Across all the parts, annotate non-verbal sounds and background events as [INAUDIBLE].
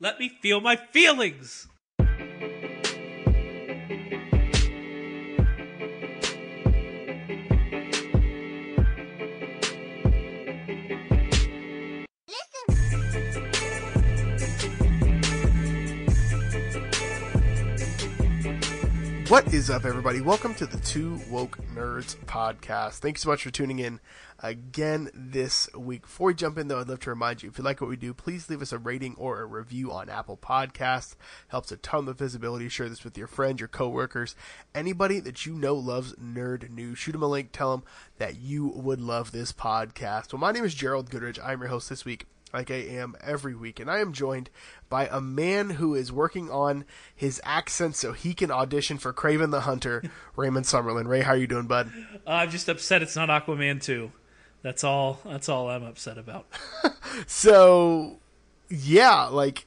Let me feel my feelings. What is up, everybody? Welcome to the Two Woke Nerds podcast. Thanks so much for tuning in again this week. Before we jump in, though, I'd love to remind you if you like what we do, please leave us a rating or a review on Apple Podcasts. Helps a ton of visibility. Share this with your friends, your coworkers, anybody that you know loves nerd news. Shoot them a link. Tell them that you would love this podcast. Well, my name is Gerald Goodridge. I'm your host this week like I am every week. And I am joined by a man who is working on his accent so he can audition for Kraven the Hunter, [LAUGHS] Raymond Summerlin. Ray, how are you doing, bud? Uh, I'm just upset it's not Aquaman 2. That's all. That's all I'm upset about. [LAUGHS] so, yeah, like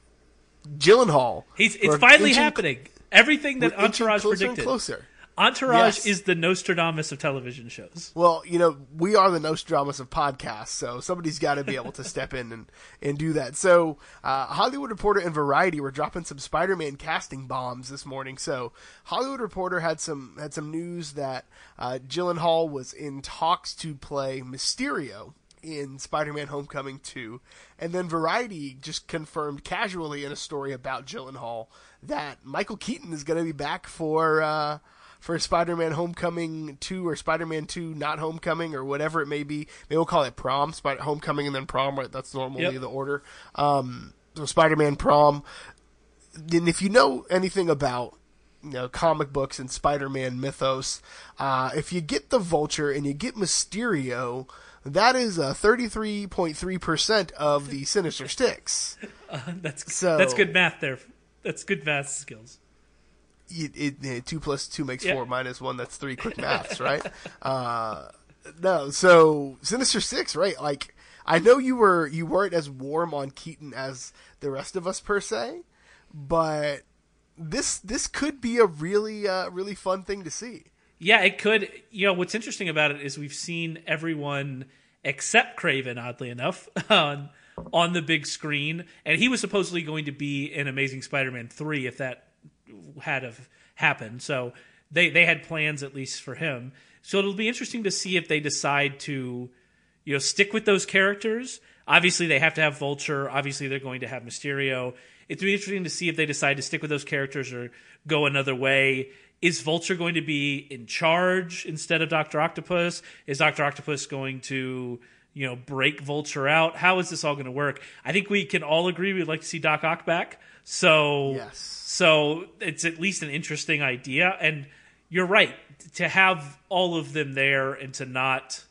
Gyllenhaal. He's it's finally happening. Everything that Entourage predicted. closer. Entourage yes. is the Nostradamus of television shows. Well, you know, we are the Nostradamus of podcasts, so somebody's got to be able to step in and, and do that. So, uh, Hollywood Reporter and Variety were dropping some Spider-Man casting bombs this morning. So, Hollywood Reporter had some had some news that uh, Gyllenhaal was in talks to play Mysterio in Spider-Man: Homecoming 2, and then Variety just confirmed casually in a story about Gyllenhaal that Michael Keaton is going to be back for. Uh, for Spider-Man Homecoming 2 or Spider-Man 2 Not Homecoming or whatever it may be. Maybe we'll call it Prom, Spider- Homecoming and then Prom, right? That's normally yep. the order. Um, so Spider-Man Prom. And if you know anything about you know comic books and Spider-Man mythos, uh, if you get the Vulture and you get Mysterio, that is uh, 33.3% of the Sinister Six. [LAUGHS] Uh, that's so, that's good math there. That's good math skills it, it, two plus two makes four minus one. That's three. Quick [LAUGHS] maths, right? uh, no, so Sinister Six, right? Like I know you were you weren't as warm on Keaton as the rest of us per se, but this this could be a really uh, really fun thing to see. Yeah, it could. You know, what's interesting about it is we've seen everyone except Kraven, oddly enough, [LAUGHS] on on the big screen, and he was supposedly going to be in Amazing Spider-Man three if that had have happened. So they they had plans at least for him. So it'll be interesting to see if they decide to, you know, stick with those characters. Obviously, they have to have Vulture. Obviously, they're going to have Mysterio. It'll be interesting to see if they decide to stick with those characters or go another way. Is Vulture going to be in charge instead of Doctor Octopus? Is Doctor Octopus going to, you know, break Vulture out? How is this all going to work? I think we can all agree we'd like to see Doc Ock back. So yes so it's at least an interesting idea. And you're right to have all of them there and to not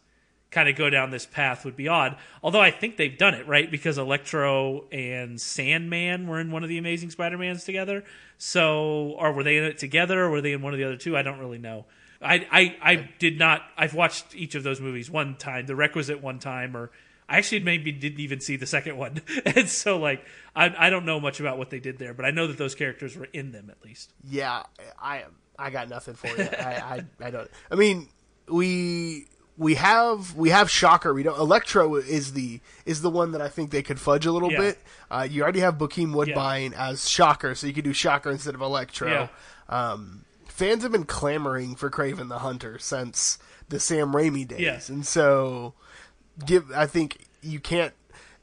kind of go down this path would be odd. Although I think they've done it right because Electro and Sandman were in one of the Amazing Spider-Mans together. So, or were they in it together, or were they in one of the other two? I don't really know. I I, I did not. I've watched each of those movies one time, the requisite one time, or I actually maybe didn't even see the second one, [LAUGHS] and so like I I don't know much about what they did there, but I know that those characters were in them at least. Yeah, I I got nothing for you. I, I I don't. I mean, we we have we have Shocker. We don't. Electro is the is the one that I think they could fudge a little yeah. bit. Uh, you already have Bokeem Woodbine yeah. as Shocker, so you could do Shocker instead of Electro. Yeah. Um, fans have been clamoring for Kraven the Hunter since the Sam Raimi days, and so give. I think you can't.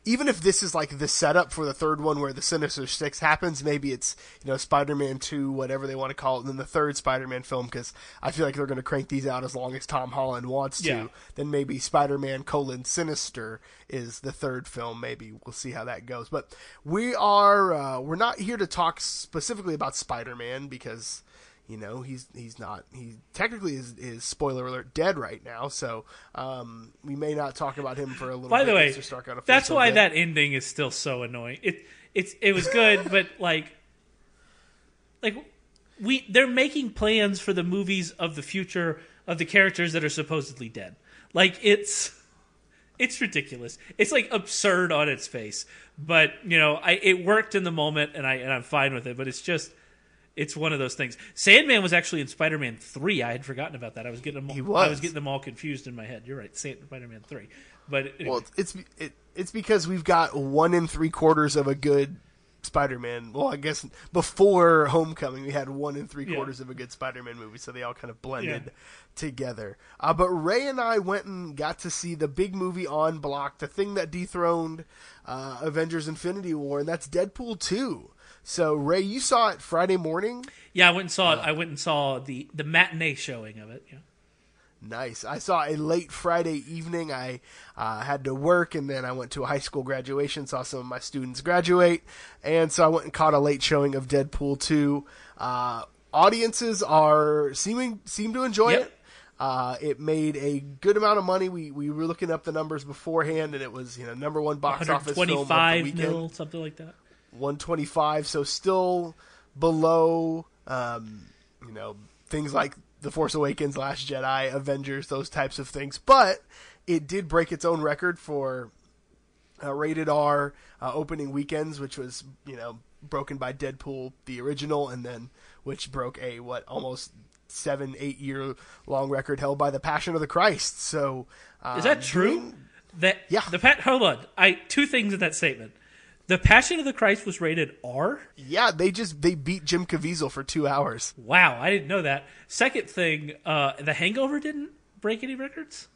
Even if this is like the setup for the third one where the Sinister Six happens, maybe it's you know Spider-Man Two, whatever they want to call it, and then the third Spider-Man film because I feel like they're going to crank these out as long as Tom Holland wants to. Yeah. Then maybe Spider-Man colon Sinister is the third film. Maybe we'll see how that goes. But we are uh, we're not here to talk specifically about Spider-Man because you know he's he's not he technically is, is spoiler alert dead right now so um, we may not talk about him for a little by the way that's why bit. that ending is still so annoying. It it's it was good [LAUGHS] but like like we they're making plans for the movies of the future of the characters that are supposedly dead. Like it's it's ridiculous. It's like absurd on its face. But you know i it worked in the moment and i and i'm fine with it but it's just it's one of those things. Sandman was actually in Spider-Man three. I had forgotten about that. I was getting them. All, he was. I was getting them all confused in my head. You're right, Spider-Man three. But anyway. well, it's it, it's because we've got one and three quarters of a good Spider-Man. Well, I guess before Homecoming, we had one and three Yeah. quarters of a good Spider-Man movie, so they all kind of blended Yeah. together. Uh, but Ray and I went and got to see the big movie on block, the thing that dethroned uh, Avengers: Infinity War, and that's Deadpool two. So Ray, you saw it Friday morning. Yeah, I went and saw it. I went and saw the the matinee showing of it. Yeah. Nice. I saw a late Friday evening. I uh, had to work, and then I went to a high school graduation. Saw some of my students graduate, and so I went and caught a late showing of Deadpool two. Uh, audiences are seeming seem to enjoy Yep. it. Uh, it made a good amount of money. We we were looking up the numbers beforehand, and it was you know number one box office film of the weekend. mil, something like that. 125, so still below, um, you know, things like The Force Awakens, Last Jedi, Avengers, those types of things. But it did break its own record for uh, rated R uh, opening weekends, which was, you know, broken by Deadpool, the original, and then which broke a, what, almost seven, eight year long record held by The Passion of the Christ. So, uh, Is that true? doing- That Yeah. The pat. Hold on. I two things in that statement. The Passion of the Christ was rated R. Yeah, they just, they beat Jim Caviezel for two hours. Wow, I didn't know that. Second thing, uh, The Hangover didn't break any records.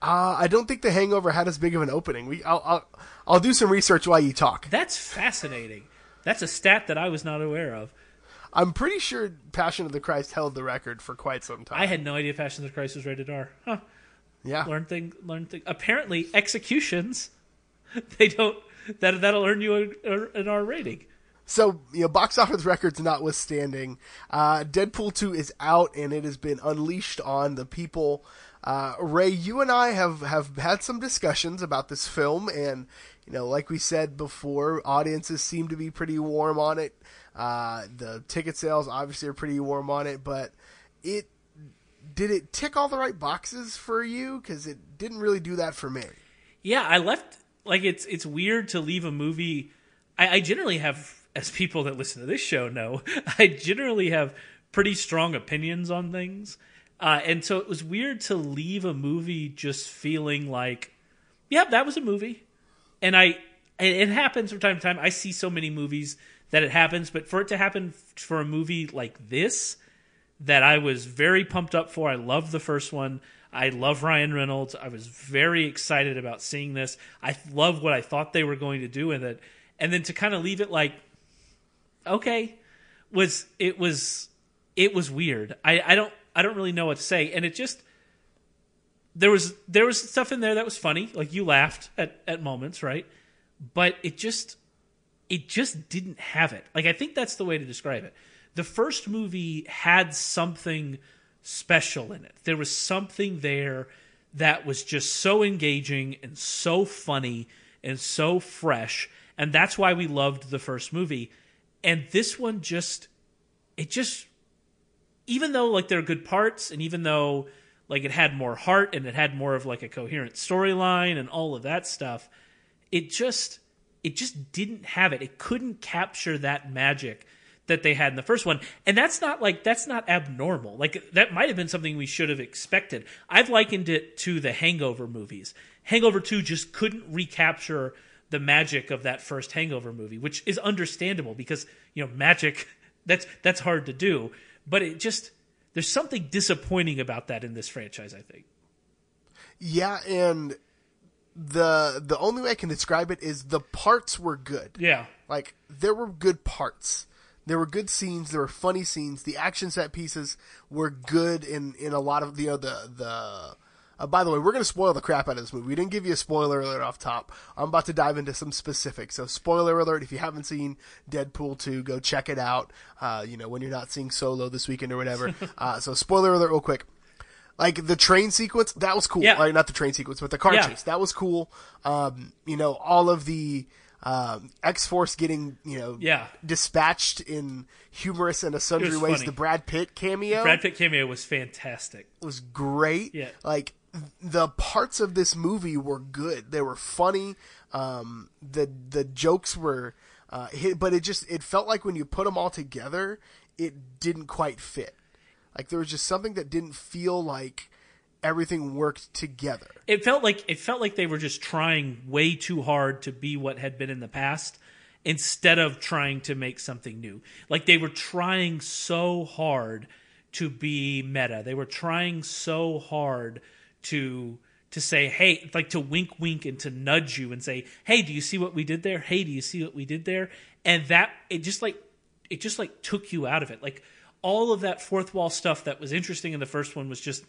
Uh, I don't think The Hangover had as big of an opening. We, I'll, I'll, I'll do some research while you talk. That's fascinating. That's a stat that I was not aware of. I'm pretty sure Passion of the Christ held the record for quite some time. I had no idea Passion of the Christ was rated R. Huh. yeah, Learn thing. Learn thing. Apparently, executions. [LAUGHS] They don't. [LAUGHS] That that'll earn you a, a, an R rating. So, you know, box office records notwithstanding, uh, Deadpool 2 is out and it has been unleashed on the people. Uh, Ray, you and I have, have had some discussions about this film, and, you know, like we said before, audiences seem to be pretty warm on it. Uh, the ticket sales obviously are pretty warm on it, but it did it tick all the right boxes for you? Because it didn't really do that for me. Yeah, I left. Like it's it's weird to leave a movie. I, I generally have, as people that listen to this show know, [LAUGHS] I generally have pretty strong opinions on things, uh, and so it was weird to leave a movie just feeling like, yep, that was a movie, and I. It it happens from time to time. I see so many movies that it happens, but for it to happen for a movie like this, that I was very pumped up for. I loved the first one. I love Ryan Reynolds. I was very excited about seeing this. I love what I thought they were going to do with it. And then to kind of leave it like okay was it was it was weird. I, I don't I don't really know what to say. And it just there was there was stuff in there that was funny. Like you laughed at, at moments, right? But it just it just didn't have it. Like I think that's the way to describe it. The first movie had something special in it. There was something there that was just so engaging and so funny and so fresh, and that's why we loved the first movie. And this one just it just even though like there are good parts and even though like it had more heart and it had more of like a coherent storyline and all of that stuff, it just it just didn't have it. It couldn't capture that magic that they had in the first one. And that's not like that's not abnormal. Like that might have been something we should have expected. I've likened it to the Hangover movies. Hangover 2 just couldn't recapture the magic of that first Hangover movie, which is understandable because, you know, magic [LAUGHS] that's that's hard to do, but it just there's something disappointing about that in this franchise, I think. Yeah, and the the only way I can describe it is the parts were good. Yeah. Like there were good parts. There were good scenes. There were funny scenes. The action set pieces were good in in a lot of the you know, the the. Uh, by the way, we're going to spoil the crap out of this movie. We didn't give you a spoiler alert off top. I'm about to dive into some specifics. So, spoiler alert: if you haven't seen Deadpool 2, go check it out. Uh, you know when you're not seeing Solo this weekend or whatever. [LAUGHS] uh, so, spoiler alert, real quick like the train sequence that was cool Yeah. like not the train sequence but the car Yeah. chase that was cool um you know all of the um x-force getting you know Yeah. dispatched in humorous and a sundry ways funny. the brad pitt cameo Brad Pitt cameo was fantastic. was great Yeah. like the parts of this movie were good they were funny um the the jokes were uh hit but it just it felt like when you put them all together it didn't quite fit like there was just something that didn't feel like everything worked together. it felt like it felt like they were just trying way too hard to be what had been in the past instead of trying to make something new. Like they were trying so hard to be meta. They were trying so hard to to say, hey, like to wink, wink, and to nudge you and say, hey, do you see what we did there? Hey, do you see what we did there? And that it just like it just like took you out of it. Like all of that fourth wall stuff that was interesting in the first one was just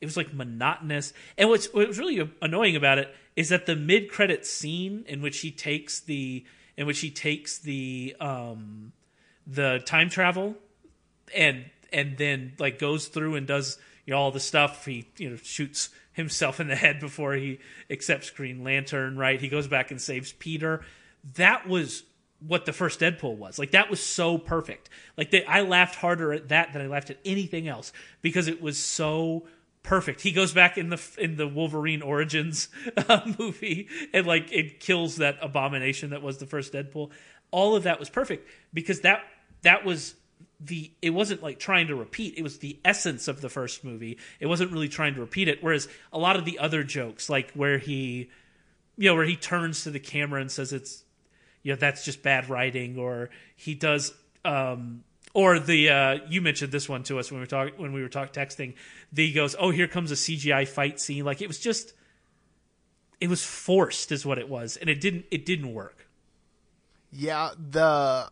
it was like monotonous. And what's what was really annoying about it is that the mid credit scene in which he takes the in which he takes the um the time travel and and then like goes through and does you know all the stuff he you know shoots himself in the head before he accepts Green Lantern, right? He goes back and saves Peter. That was what the first Deadpool was. Like that was so perfect. Like they, I laughed harder at that than I laughed at anything else because it was so perfect. He goes back in the in the Wolverine Origins [LAUGHS] uh, movie and like it kills that abomination that was the first Deadpool. All of that was perfect because that that was the it wasn't like trying to repeat it was the essence of the first movie it wasn't really trying to repeat it whereas a lot of the other jokes like where he you know where he turns to the camera and says it's you know that's just bad writing or he does um or the uh you mentioned this one to us when we were talking when we were talk texting the he goes oh here comes a cgi fight scene like it was just it was forced is what it was and it didn't it didn't work yeah the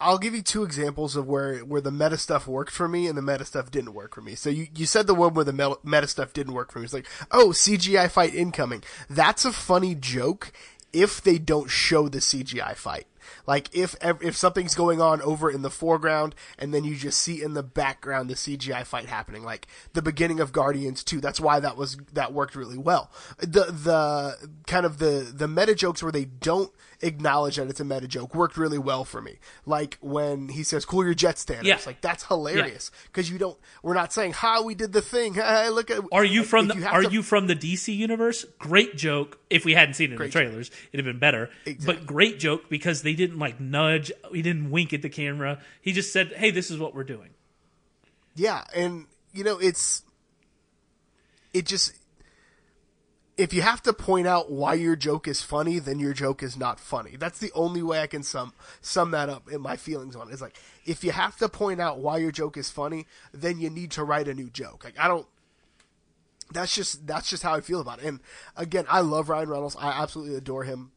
I'll give you two examples of where where the meta stuff worked for me and the meta stuff didn't work for me. So you, you said the one where the meta stuff didn't work for me. It's like, oh, CGI fight incoming. That's a funny joke if they don't show the CGI fight. Like if if something's going on over in the foreground and then you just see in the background the CGI fight happening, like the beginning of Guardians 2. That's why that was that worked really well. The the kind of the the meta jokes where they don't acknowledge that it's a meta joke worked really well for me. Like when he says "Cool your jet stand," yeah. like that's hilarious because yeah. you don't. We're not saying "Ha, we did the thing." [LAUGHS] look at. Are you from the you Are to, you from the DC universe? Great joke. If we hadn't seen it in the trailers, joke. it'd have been better. Exactly. But great joke because they didn't like nudge. He didn't wink at the camera. He just said, "Hey, this is what we're doing." Yeah, and you know it's it just if you have to point out why your joke is funny, then your joke is not funny. That's the only way I can sum sum that up in my feelings on it. Is like if you have to point out why your joke is funny, then you need to write a new joke. Like I don't that's just that's just how I feel about it. And again, I love Ryan Reynolds. I absolutely adore him.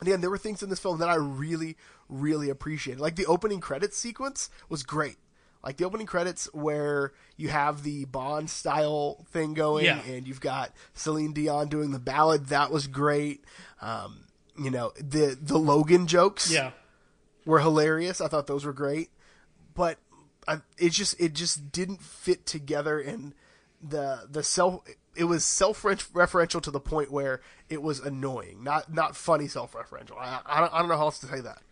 And again, there were things in this film that I really, really appreciated. Like the opening credits sequence was great like the opening credits where you have the Bond style thing going, yeah. and you've got Celine Dion doing the ballad. That was great. Um, you know the the Logan jokes, yeah, were hilarious. I thought those were great, but I, it just it just didn't fit together, and the the self it was self referential to the point where it was annoying, not not funny self referential. I, I don't, I don't know how else to say that.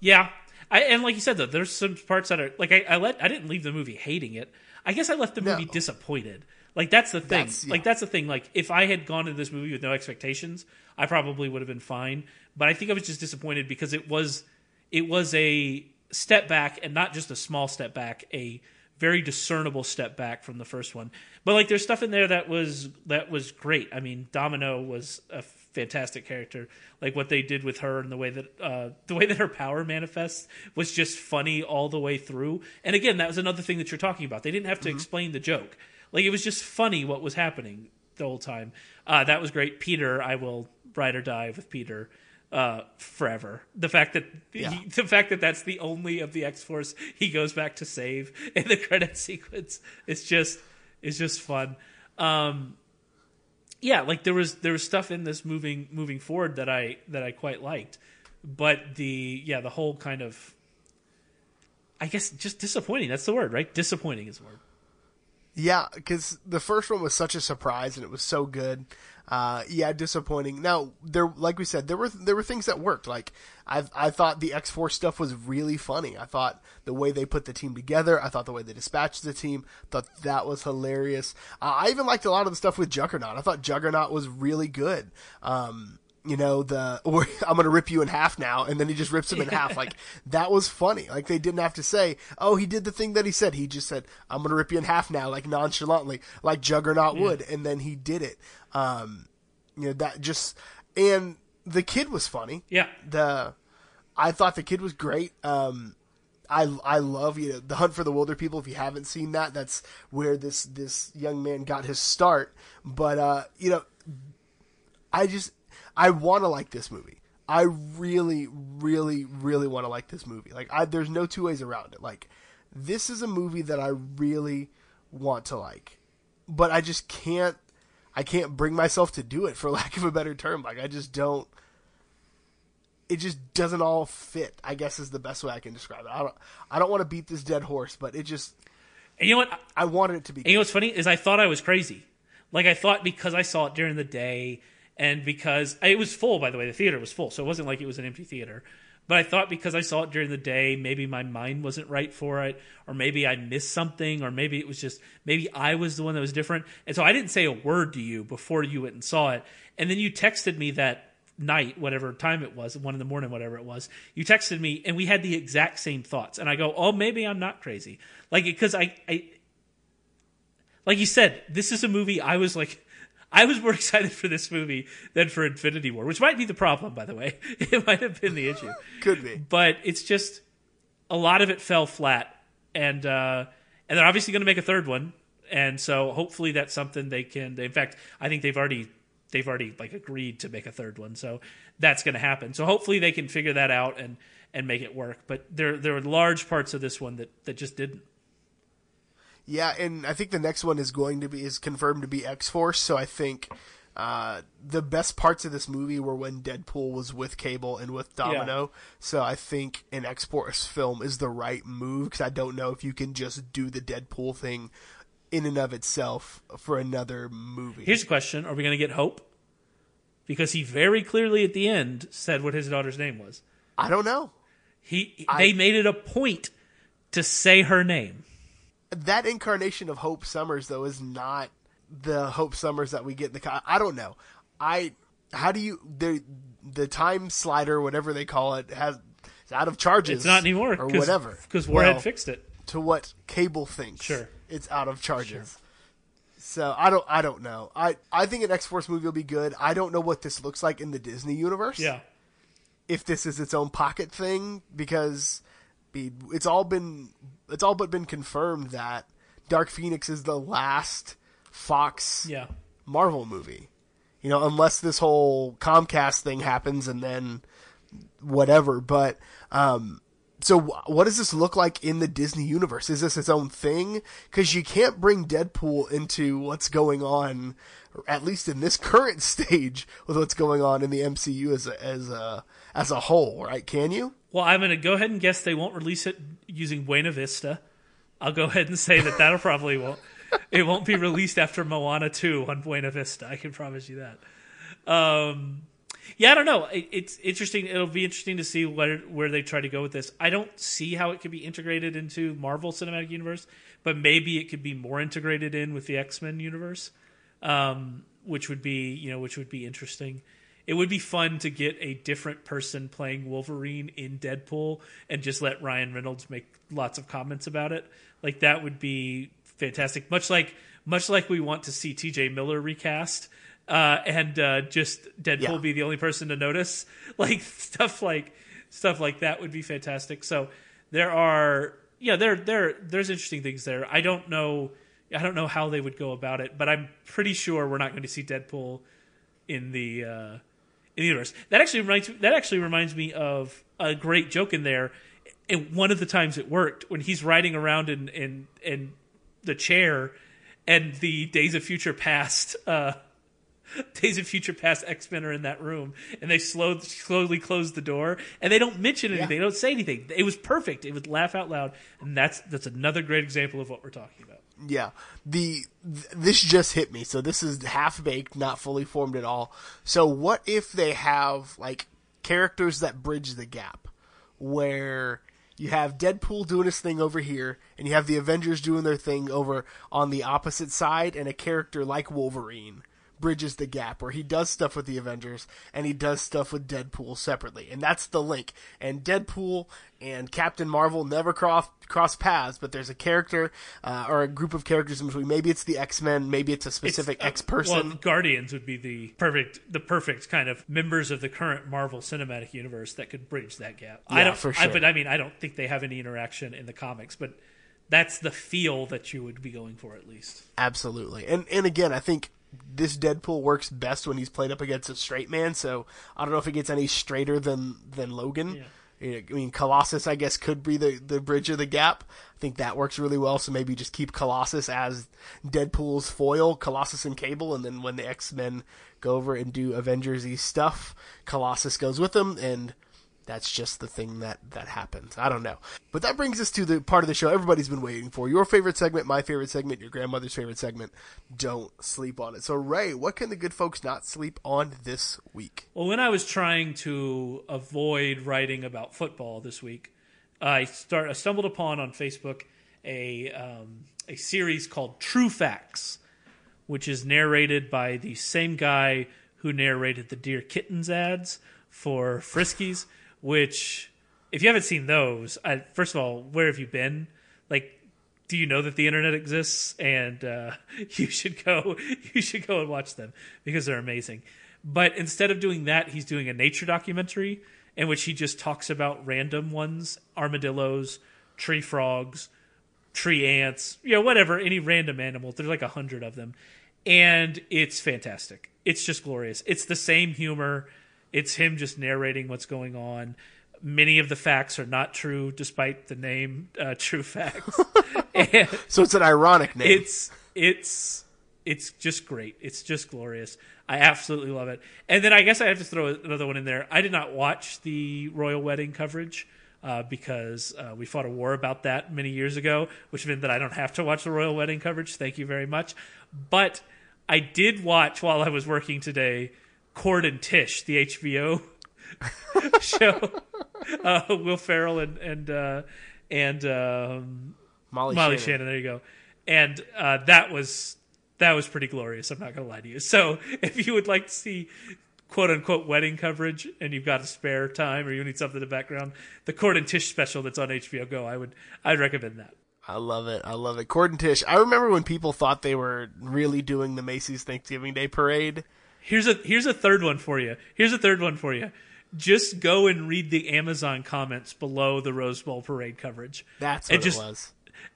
Yeah, I, and like you said though, there's some parts that are like I, I let I didn't leave the movie hating it. I guess I left the movie no. disappointed. Like that's the thing. That's, yeah. Like that's the thing. Like if I had gone into this movie with no expectations, I probably would have been fine. But I think I was just disappointed because it was it was a step back and not just a small step back, a very discernible step back from the first one. But like there's stuff in there that was that was great. I mean, Domino was a fantastic character. Like what they did with her and the way that uh, the way that her power manifests was just funny all the way through. And again, that was another thing that you're talking about. They didn't have to mm-hmm. explain the joke. Like it was just funny what was happening the whole time. Uh, that was great. Peter, I will ride or die with Peter uh, forever. The fact that yeah. he, the fact that that's the only of the X Force he goes back to save in the [LAUGHS] credit sequence is just is just fun. Um, yeah, like there was there was stuff in this moving moving forward that I that I quite liked, but the yeah the whole kind of I guess just disappointing. That's the word, right? Disappointing is the word. Yeah, because the first one was such a surprise and it was so good. Uh, yeah, disappointing. Now there, like we said, there were there were things that worked. Like I I thought the X Force stuff was really funny. I thought the way they put the team together. I thought the way they dispatched the team. Thought that was hilarious. Uh, I even liked a lot of the stuff with Juggernaut. I thought Juggernaut was really good. Um, you know the [LAUGHS] or I'm gonna rip you in half now, and then he just rips him in half. Like [LAUGHS] that was funny. Like they didn't have to say, oh, he did the thing that he said. He just said, I'm gonna rip you in half now, like nonchalantly, like Juggernaut yeah. would, and then he did it. Um, you know that just and the kid was funny. Yeah. The I thought the kid was great. Um, I I love you know the Hunt for the Wilderpeople. If you haven't seen that, that's where this this young man got his start. But uh, you know, I just I want to like this movie. I really, really, really want to like this movie. Like, I, there's no two ways around it. Like, this is a movie that I really want to like, but I just can't. I can't bring myself to do it, for [LAUGHS] lack of a better term. Like, I just don't. It just doesn't all fit. I guess is the best way I can describe it. I don't. I don't want to beat this dead horse, but it just. And you know what? I wanted it to be. And you know what's funny is I thought I was crazy. Like I thought because I saw it during the day and because it was full by the way the theater was full so it wasn't like it was an empty theater. But i thought because i saw it during the day maybe my mind wasn't right for it or maybe i missed something or maybe it was just maybe i was the one that was different. And so i didn't say a word to you before you went and saw it. And then you texted me that night whatever time it was one in the morning whatever it was you texted me and we had the exact same thoughts. And i go oh maybe i'm not crazy. Like because i i like you said this is a movie i was like I was more [LAUGHS] excited for this movie than for Infinity War, which might be the problem, by the way. [LAUGHS] It might have been the issue. [LAUGHS] Could be. But it's just a lot of it fell flat. And uh, and they're obviously going to make a third one. And so hopefully that's something they can they, in fact, I think they've already they've already like agreed to make a third one. So that's going to happen. So hopefully they can figure that out and and make it work. But there there are large parts of this one that that just didn't. Yeah, and I think the next one is going to be is confirmed to be X Force. So I think uh, the best parts of this movie were when Deadpool was with Cable and with Domino. Yeah. So I think an X Force film is the right move because I don't know if you can just do the Deadpool thing in and of itself for another movie. Here's a question: Are we going to get Hope? Because he very clearly at the end said what his daughter's name was. I don't know. He I, they made it a point to say her name that incarnation of Hope Summers though is not the Hope Summers that we get in the. I don't know. I how do you the the time slider whatever they call it has it's out of charges. It's not anymore or whatever because Warhead well, fixed it. To what Cable thinks. Sure, it's out of charges. Sure. So I don't I don't know. I I think an X Force movie will be good. I don't know what this looks like in the Disney universe. Yeah. If this is its own pocket thing because it's all been it's all but been confirmed that Dark Phoenix is the last Fox yeah. Marvel movie. You know, unless this whole Comcast thing happens and then whatever. But um, so what does this look like in the Disney universe? Is this its own thing? Because you can't bring Deadpool into what's going on, at least in this [LAUGHS] current stage, with what's going on in the MCU as a, as a as a whole, right? Can you? Well, I'm going to go ahead and guess they won't release it using Buena Vista. I'll go ahead and say that that'll [LAUGHS] probably won't. It won't be released after Moana 2 on Buena Vista. I can promise you that. Um, yeah, I don't know. It, it's interesting. It'll be interesting to see where where they try to go with this. I don't see how it could be integrated into Marvel Cinematic Universe, but maybe it could be more integrated in with the X Men universe, um, which would be you know which would be interesting it would be fun to get a different person playing Wolverine in Deadpool and just let Ryan Reynolds make lots of comments about it. Like that would be fantastic. Much like much like we want to see T.J. Miller recast. Uh, and uh, just Deadpool yeah. be the only person to notice, [LAUGHS] like stuff like stuff like that would be fantastic. So there are, yeah, there there there's interesting things there. I don't know, I don't know how they would go about it, but I'm pretty sure we're not going to see Deadpool in the uh, in the universe. That actually reminds that actually reminds me of a great joke in there. And one of the times it worked when he's riding around in in in the chair, and the Days of Future Past. Uh, [LAUGHS] Days of Future Past X Men are in that room, and they slow, slowly close the door, and they don't mention anything. Yeah. They don't say anything. It was perfect. It would laugh out loud, and that's that's another great example of what we're talking about. Yeah, the th- this just hit me. So this is half baked, not fully formed at all. So what if they have like characters that bridge the gap, where you have Deadpool doing his thing over here, and you have the Avengers doing their thing over on the opposite side, and a character like Wolverine bridges the gap where he does stuff with the Avengers and he does stuff with Deadpool separately. And that's the link. And Deadpool and Captain Marvel never cross cross paths, but there's a character uh, or a group of characters in between. Maybe it's the X Men, maybe it's a specific X person. Well, Guardians would be the perfect, the perfect kind of members of the current Marvel Cinematic Universe that could bridge that gap. Yeah, I don't, for I, sure. but I mean, I don't think they have any interaction in the comics, but that's the feel that you would be going for at least. Absolutely. And and again, I think this Deadpool works best when he's played up against a straight man. So I don't know if it gets any straighter than than Logan. Yeah. I mean, Colossus, I guess, could be the, the bridge of the gap. I think that works really well. So maybe just keep Colossus as Deadpool's foil, Colossus and Cable, and then when the X Men go over and do Avengers y stuff, Colossus goes with them, and that's just the thing that that happens. I don't know. But that brings us to the part of the show everybody's been waiting for. Your favorite segment, my favorite segment, your grandmother's favorite segment. Don't sleep on it. So Ray, what can the good folks not sleep on this week? Well, when I was trying to avoid writing about football this week, I start I stumbled upon on Facebook a um, a series called True Facts, which is narrated by the same guy who narrated the Dear Kittens ads for Friskies. Which, if you haven't seen those, I, first of all, where have you been? Like, do you know that the internet exists? And uh, [LAUGHS] you should go. [LAUGHS] You should go and watch them because they're amazing. But instead of doing that, he's doing a nature documentary in which he just talks about random ones: armadillos, tree frogs, tree ants, you know, whatever, any random animal. There's like a hundred of them, and it's fantastic. It's just glorious. It's the same humor. It's him just narrating what's going on. Many of the facts are not true, despite the name uh, True Facts. [LAUGHS] So it's an ironic name. it's it's it's just great. It's just glorious. I absolutely love it. And then I guess I have to throw another one in there. I did not watch the royal wedding coverage uh, because uh, we fought a war about that many years ago, which meant that I don't have to watch the royal wedding coverage. Thank you very much. But I did watch while I was working today. Cord and Tish, the HBO [LAUGHS] show, uh, Will Ferrell and and uh, and um, Molly, Molly Shannon. Shannon. There you go. And uh, that was that was pretty glorious. I'm not gonna lie to you. So if you would like to see quote unquote wedding coverage and you've got a spare time or you need something in the background, the Cord and Tish special that's on HBO Go, I would I'd recommend that. I love it. I love it. Cord and Tish. I remember when people thought they were really doing the Macy's Thanksgiving Day parade. Here's a here's a third one for you. Here's a third one for you. Just go and read the Amazon comments below the Rose Bowl parade coverage. That's what just- it was.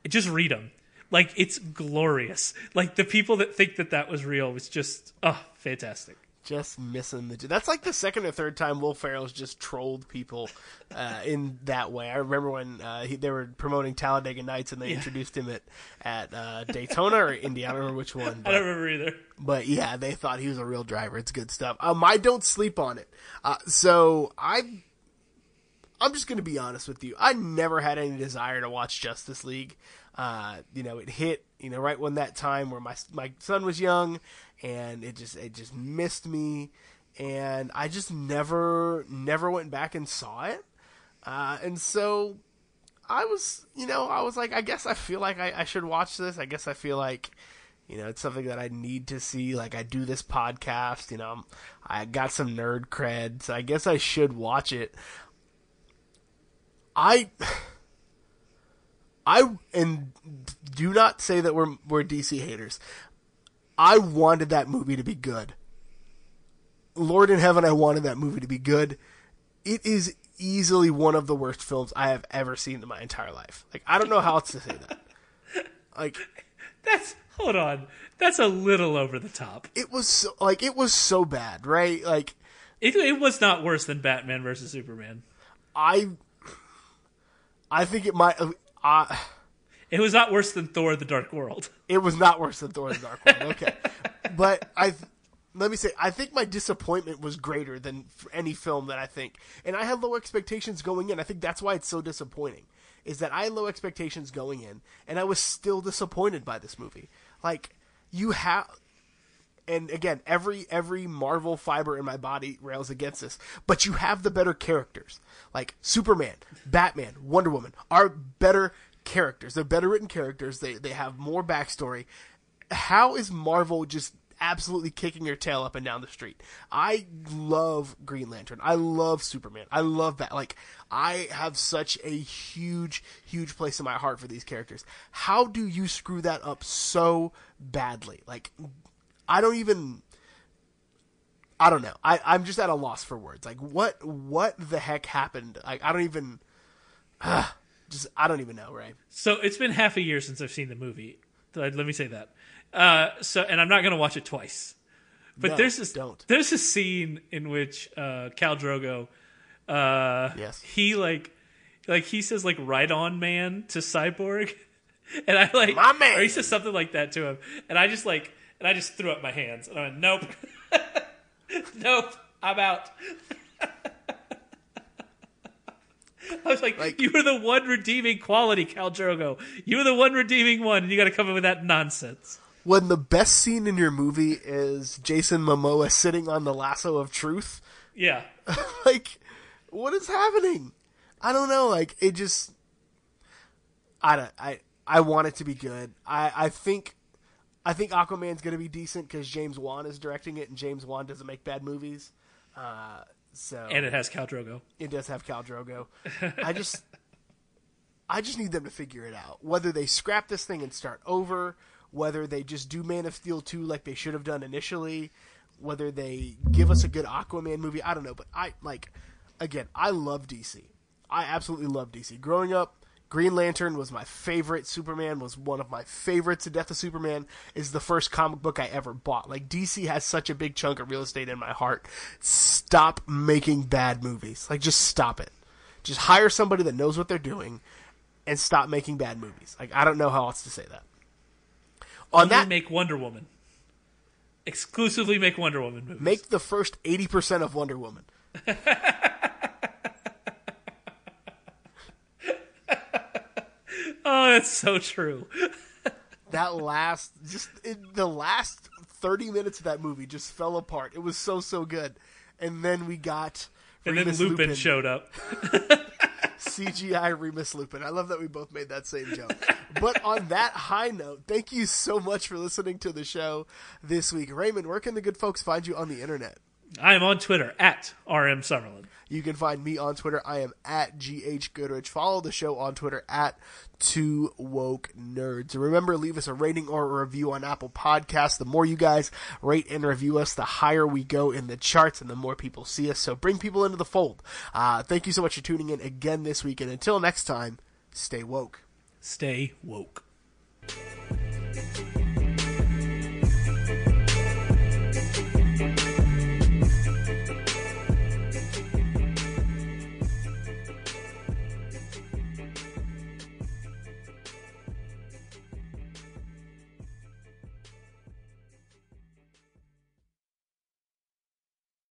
Just read them. Like it's glorious. Like the people that think that that was real was just oh fantastic. Just missing the. That's like the second or third time Will Ferrell's just trolled people uh, in that way. I remember when uh, he, they were promoting Talladega Nights and they introduced him at at uh, Daytona or Indy. I don't remember which one. [LAUGHS] I don't remember either. but yeah, they thought he was a real driver. It's good stuff. Um, I don't sleep on it. Uh, so I, I'm just gonna be honest with you. I never had any desire to watch Justice League. Uh, you know, it hit you know right when that time where my my son was young, and it just it just missed me, and I just never never went back and saw it. Uh, and so I was, you know, I was like, I guess I feel like I, I should watch this. I guess I feel like, you know, it's something that I need to see. Like I do this podcast, you know, I'm, I got some nerd cred, so I guess I should watch it. I, I, and do not say that we're we're DC haters. I wanted that movie to be good. Lord in Heaven, I wanted that movie to be good. It is easily one of the worst films I have ever seen in my entire life. Like I don't know how else to say that. [LAUGHS] Like That's hold on. That's a little over the top. it was so, like it was so bad, right? Like It, it was not worse than Batman versus Superman. I I think it might uh, It was not worse than Thor: The Dark World. [LAUGHS] it was not worse than Thor: The Dark World. Okay, [LAUGHS] but I let me say I think my disappointment was greater than any film that I think, and I had low expectations going in. I think that's why it's so disappointing. Is that I had low expectations going in, and I was still disappointed by this movie. Like you have, and again, every every Marvel fiber in my body rails against this, but you have the better characters. Like Superman, Batman, Wonder Woman are better characters. They're better written characters. They they have more backstory. How is Marvel just absolutely kicking your tail up and down the street. I love Green Lantern. I love Superman. I love that. Like, I have such a huge, huge place in my heart for these characters. How do you screw that up so badly? Like, I don't even. I don't know. I, I'm just at a loss for words. Like, what, what the heck happened? Like, I don't even. Uh, [SIGHS] just, I don't even know, right? So it's been half a year since I've seen the movie. Let me say that. Uh, so, and I'm not going to watch it twice. But No, there's this don't. there's a scene in which uh, Khal Drogo, uh, Yes. he like like he says like "right on, man" to Cyborg, [LAUGHS] and I like My man. or he says something like that to him, and I just like and I just threw up my hands and I went, "Nope, [LAUGHS] nope, I'm out." [LAUGHS] I was like, Like- "You were the one redeeming quality, Khal Drogo. You were the one redeeming one, and you got to come in with that nonsense." when the best scene in your movie is Jason Momoa sitting on the lasso of truth, Yeah, [LAUGHS] like, what is happening? I don't know. Like, it just, I don't. I I want it to be good. I I think, I think Aquaman's gonna be decent because James Wan is directing it, and James Wan doesn't make bad movies. Uh, so and it has Khal Drogo. it does have Khal Drogo. I just, I just need them to figure it out. Whether they scrap this thing and start over, whether they just do Man of Steel two like they should have done initially, whether they give us a good Aquaman movie. I don't know, but I like, again, I love DC. I absolutely love DC. Growing up. Green Lantern was my favorite. Superman was one of my favorites. The Death of Superman is the first comic book I ever bought. Like DC has such a big chunk of real estate in my heart. Stop making bad movies. Like just stop it. Just hire somebody that knows what they're doing and stop making bad movies. Like I don't know how else to say that. On Only that make Wonder Woman. Exclusively make Wonder Woman movies. make the first 80% of Wonder Woman. [LAUGHS] oh, that's so true. [LAUGHS] That last just it, the last 30 minutes of that movie just fell apart. It was so so good. And then we got And then Remus Lupin, showed up. [LAUGHS] [LAUGHS] CGI Remus Lupin. I love that we both made that same joke. but on that high note, thank you so much for listening to the show this week. Raymond, where can the good folks find you on the internet? I am on Twitter at RM Summerlin. You can find me on Twitter. I am at GH Goodridge. Follow the show on Twitter at Two Woke Nerds. And remember, leave us a rating or a review on Apple Podcasts. The more you guys rate and review us, the higher we go in the charts and the more people see us. So bring people into the fold. Uh, thank you so much for tuning in again this week. And until next time, stay woke. Stay woke.